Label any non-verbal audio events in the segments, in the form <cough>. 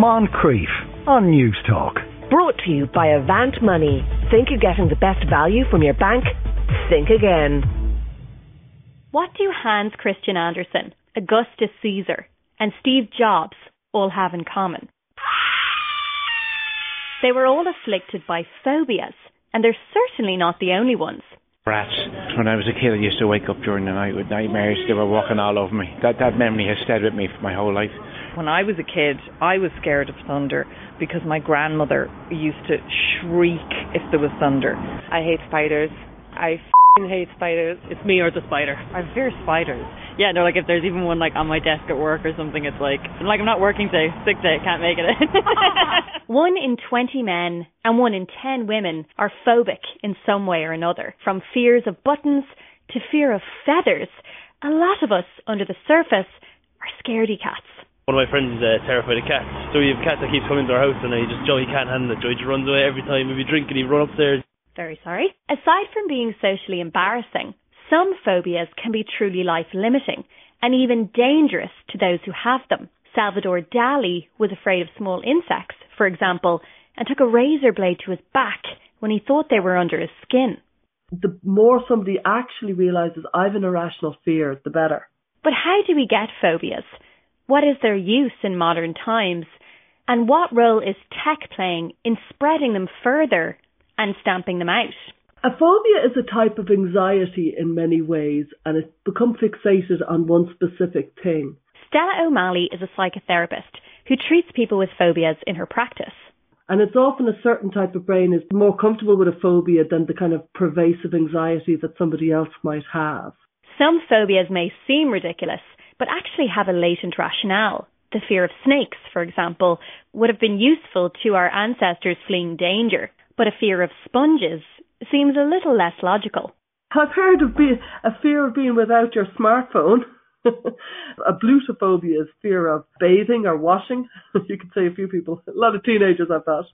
Moncrieff on News Talk. Brought to you by Avant Money. Think you're getting the best value from your bank? Think again. What do Hans Christian Andersen, Augustus Caesar, and Steve Jobs all have in common? They were all afflicted by phobias, and they're certainly not the only ones. Rats. When I was a kid, I used to wake up during the night with nightmares. They were walking all over me. That that memory has stayed with me for my whole life. When I was a kid, I was scared of thunder because my grandmother used to shriek if there was thunder. I hate spiders. I hate spiders. It's me or the spider. I fear spiders. Yeah, no, like if there's even one like on my desk at work or something, it's like like I'm not working today, sick day, can't make it. <laughs> <laughs> one in 20 men and one in 10 women are phobic in some way or another, from fears of buttons to fear of feathers. A lot of us under the surface are scaredy cats. One of my friends is uh, terrified of cats. So we have a cat that keeps coming to our house and he just, Joey can't handle it. Joey just runs away every time. If we drink and he run upstairs. Very sorry. Aside from being socially embarrassing, some phobias can be truly life limiting and even dangerous to those who have them. Salvador Dali was afraid of small insects, for example, and took a razor blade to his back when he thought they were under his skin. The more somebody actually realizes I've an irrational fear, the better. But how do we get phobias? What is their use in modern times? And what role is tech playing in spreading them further and stamping them out? A phobia is a type of anxiety in many ways, and it's become fixated on one specific thing. Stella O'Malley is a psychotherapist who treats people with phobias in her practice. And it's often a certain type of brain is more comfortable with a phobia than the kind of pervasive anxiety that somebody else might have. Some phobias may seem ridiculous, but actually have a latent rationale. The fear of snakes, for example, would have been useful to our ancestors fleeing danger, but a fear of sponges seems a little less logical. I've heard of being, a fear of being without your smartphone. <laughs> ablutophobia is fear of bathing or washing. <laughs> you could say a few people, a lot of teenagers have that.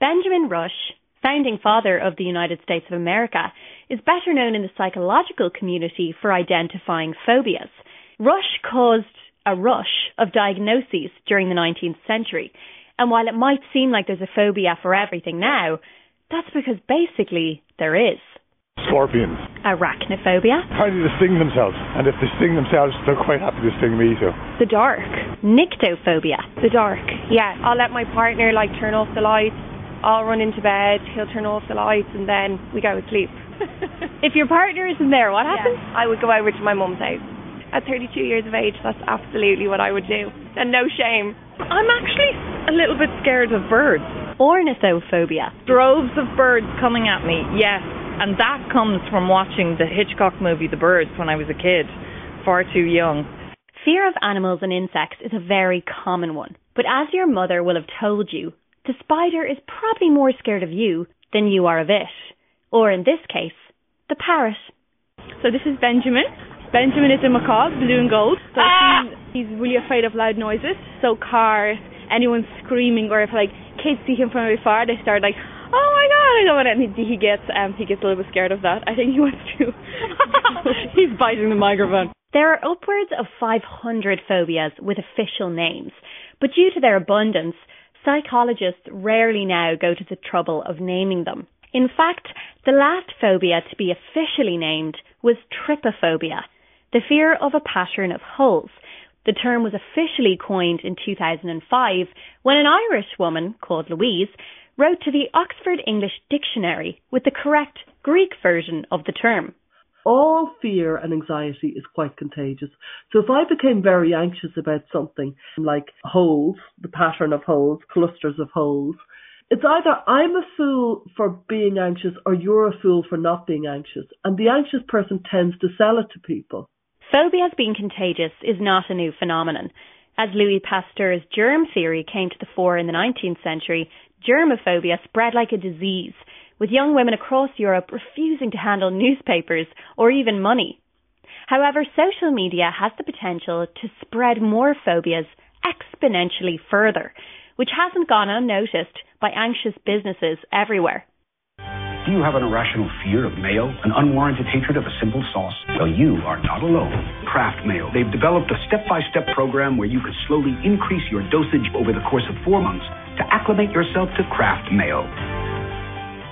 Benjamin Rush, founding father of the United States of America, is better known in the psychological community for identifying phobias. Rush caused a rush of diagnoses during the 19th century. And while it might seem like there's a phobia for everything now, that's because basically there is. Scorpions. Arachnophobia. How do they sting themselves? And if they sting themselves, they're quite happy to sting me too. The dark. Nyctophobia. The dark. Yeah, I'll let my partner like turn off the lights. I'll run into bed. He'll turn off the lights, and then we go to sleep. <laughs> if your partner isn't there, what happens? Yeah, I would go over to my mum's house. At 32 years of age, that's absolutely what I would do, and no shame. I'm actually a little bit scared of birds. Ornithophobia. Droves of birds coming at me, yes. And that comes from watching the Hitchcock movie The Birds when I was a kid, far too young. Fear of animals and insects is a very common one. But as your mother will have told you, the spider is probably more scared of you than you are of it. Or in this case, the parrot. So this is Benjamin. Benjamin is a macaw, blue and gold. So ah! he's, he's really afraid of loud noises. So cars, anyone screaming, or if like kids see him from afar, they start like, oh my god, I don't know what, and he, he gets um he gets a little bit scared of that. I think he wants <laughs> to. He's biting the microphone. There are upwards of 500 phobias with official names, but due to their abundance, psychologists rarely now go to the trouble of naming them. In fact, the last phobia to be officially named was trypophobia, the fear of a pattern of holes. The term was officially coined in 2005 when an Irish woman called Louise wrote to the Oxford English Dictionary with the correct Greek version of the term. All fear and anxiety is quite contagious. So if I became very anxious about something like holes, the pattern of holes, clusters of holes, it's either I'm a fool for being anxious or you're a fool for not being anxious. And the anxious person tends to sell it to people. Phobias being contagious is not a new phenomenon. As Louis Pasteur's germ theory came to the fore in the 19th century, germophobia spread like a disease, with young women across Europe refusing to handle newspapers or even money. However, social media has the potential to spread more phobias exponentially further, which hasn't gone unnoticed by anxious businesses everywhere. You have an irrational fear of mayo, an unwarranted hatred of a simple sauce? Well, you are not alone. Kraft Mayo. They've developed a step-by-step program where you could slowly increase your dosage over the course of four months to acclimate yourself to Kraft Mayo.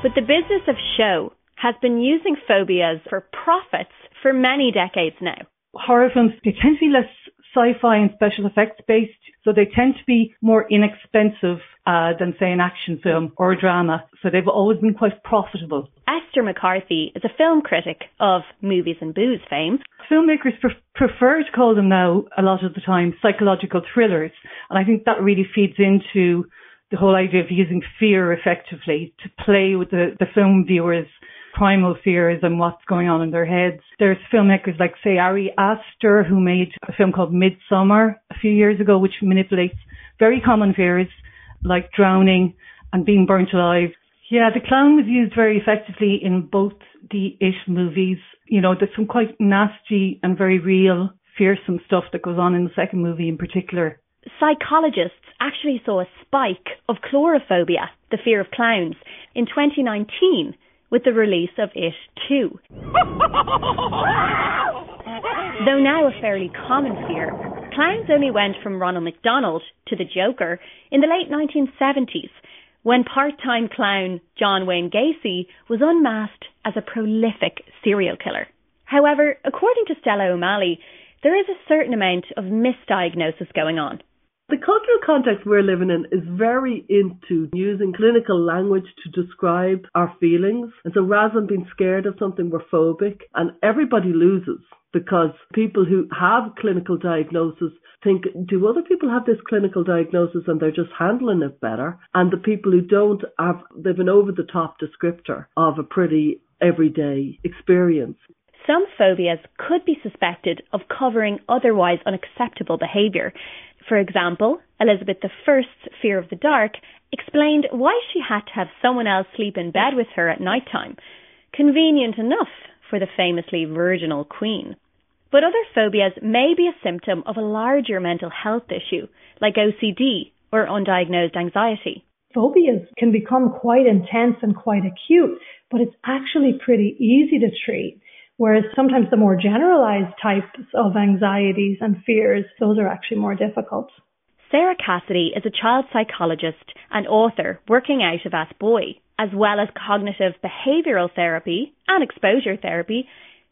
But the business of show has been using phobias for profits for many decades now. Horror films, they tend to be less sci-fi and special effects based, so they tend to be more inexpensive uh, than say an action film or a drama. So they've always been quite profitable. Esther McCarthy is a film critic of Movies and Booze fame. Filmmakers pre- prefer to call them now a lot of the time psychological thrillers, and I think that really feeds into the whole idea of using fear effectively to play with the, the film viewers primal fears and what's going on in their heads. There's filmmakers like, say, Ari Aster, who made a film called Midsommar a few years ago, which manipulates very common fears like drowning and being burnt alive. Yeah, the clown was used very effectively in both the It movies. You know, there's some quite nasty and very real, fearsome stuff that goes on in the second movie in particular. Psychologists actually saw a spike of coulrophobia, the fear of clowns, in 2019 with the release of It 2. <laughs> Though now a fairly common fear, clowns only went from Ronald McDonald to the Joker in the late 1970s when part-time clown John Wayne Gacy was unmasked as a prolific serial killer. However, according to Stella O'Malley, there is a certain amount of misdiagnosis going on. The cultural context we're living in is very into using clinical language to describe our feelings. And so rather than being scared of something, we're phobic and everybody loses because people who have clinical diagnosis think, do other people have this clinical diagnosis and they're just handling it better? And the people who don't have, they've an over the top descriptor of a pretty everyday experience. Some phobias could be suspected of covering otherwise unacceptable behaviour. For example, Elizabeth I's fear of the dark explained why she had to have someone else sleep in bed with her at night time. Convenient enough for the famously virginal queen. But other phobias may be a symptom of a larger mental health issue, like OCD or undiagnosed anxiety. Phobias can become quite intense and quite acute, but it's actually pretty easy to treat. Whereas sometimes the more generalized types of anxieties and fears, those are actually more difficult. Sarah Cassidy is a child psychologist and author working out of Athboy, as well as cognitive behavioral therapy and exposure therapy.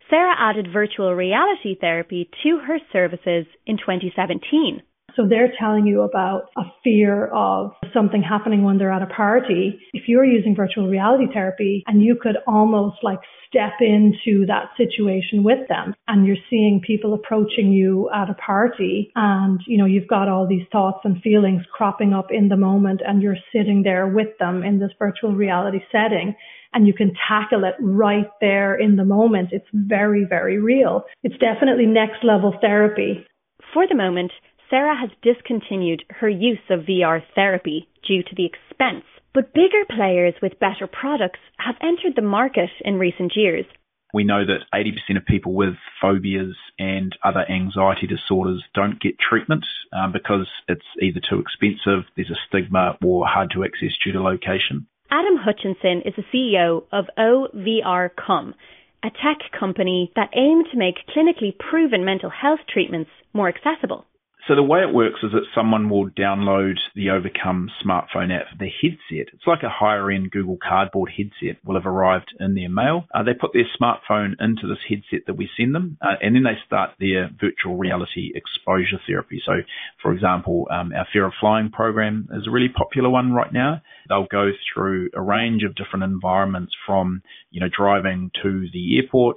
Sarah added virtual reality therapy to her services in 2017. So they're telling you about a fear of something happening when they're at a party. If you're using virtual reality therapy and you could almost like step into that situation with them and you're seeing people approaching you at a party and you know you've got all these thoughts and feelings cropping up in the moment and you're sitting there with them in this virtual reality setting and you can tackle it right there in the moment. It's very, very real. It's definitely next level therapy. For the moment, Sarah has discontinued her use of VR therapy due to the expense, but bigger players with better products have entered the market in recent years. We know that 80% of people with phobias and other anxiety disorders don't get treatment um, because it's either too expensive, there's a stigma, or hard to access due to location. Adam Hutchinson is the CEO of oVRcome, a tech company that aims to make clinically proven mental health treatments more accessible. So the way it works is that someone will download the Overcome smartphone app. The headset, it's like a higher end Google Cardboard headset, will have arrived in their mail. Uh, they put their smartphone into this headset that we send them, uh, and then they start their virtual reality exposure therapy. So, for example, um, our Fear of Flying program is a really popular one right now. They'll go through a range of different environments from, you know, driving to the airport,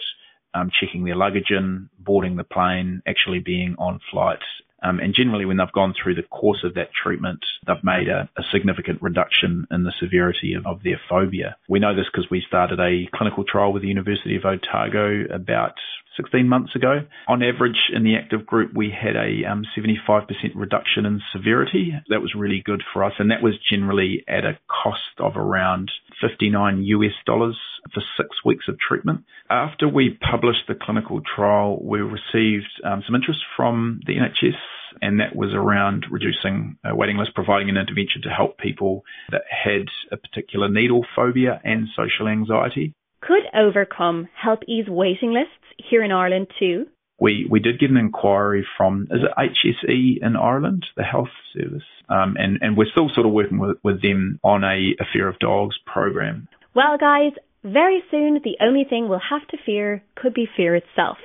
um, checking their luggage in, boarding the plane, actually being on flight um, and generally, when they've gone through the course of that treatment, they've made a, a significant reduction in the severity of, of their phobia. We know this because we started a clinical trial with the University of Otago about 16 months ago. On average, in the active group, we had a um, 75% reduction in severity. That was really good for us, and that was generally at a cost of around 59 US dollars for six weeks of treatment. After we published the clinical trial, we received um, some interest from the NHS and that was around reducing a waiting list, providing an intervention to help people that had a particular needle phobia and social anxiety. Could Overcome help ease waiting lists here in Ireland too? We we did get an inquiry from is it HSE in Ireland, the health service, um, and and we're still sort of working with, with them on a, a fear of dogs program. Well, guys, very soon the only thing we'll have to fear could be fear itself,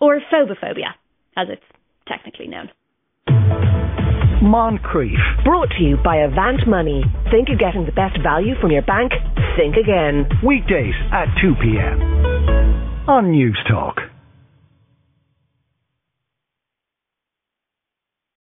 or phobophobia, as it's technically known. Moncrieff. Brought to you by Avant Money. Think you're getting the best value from your bank? Think again. Weekdays at 2 p.m. on News Talk.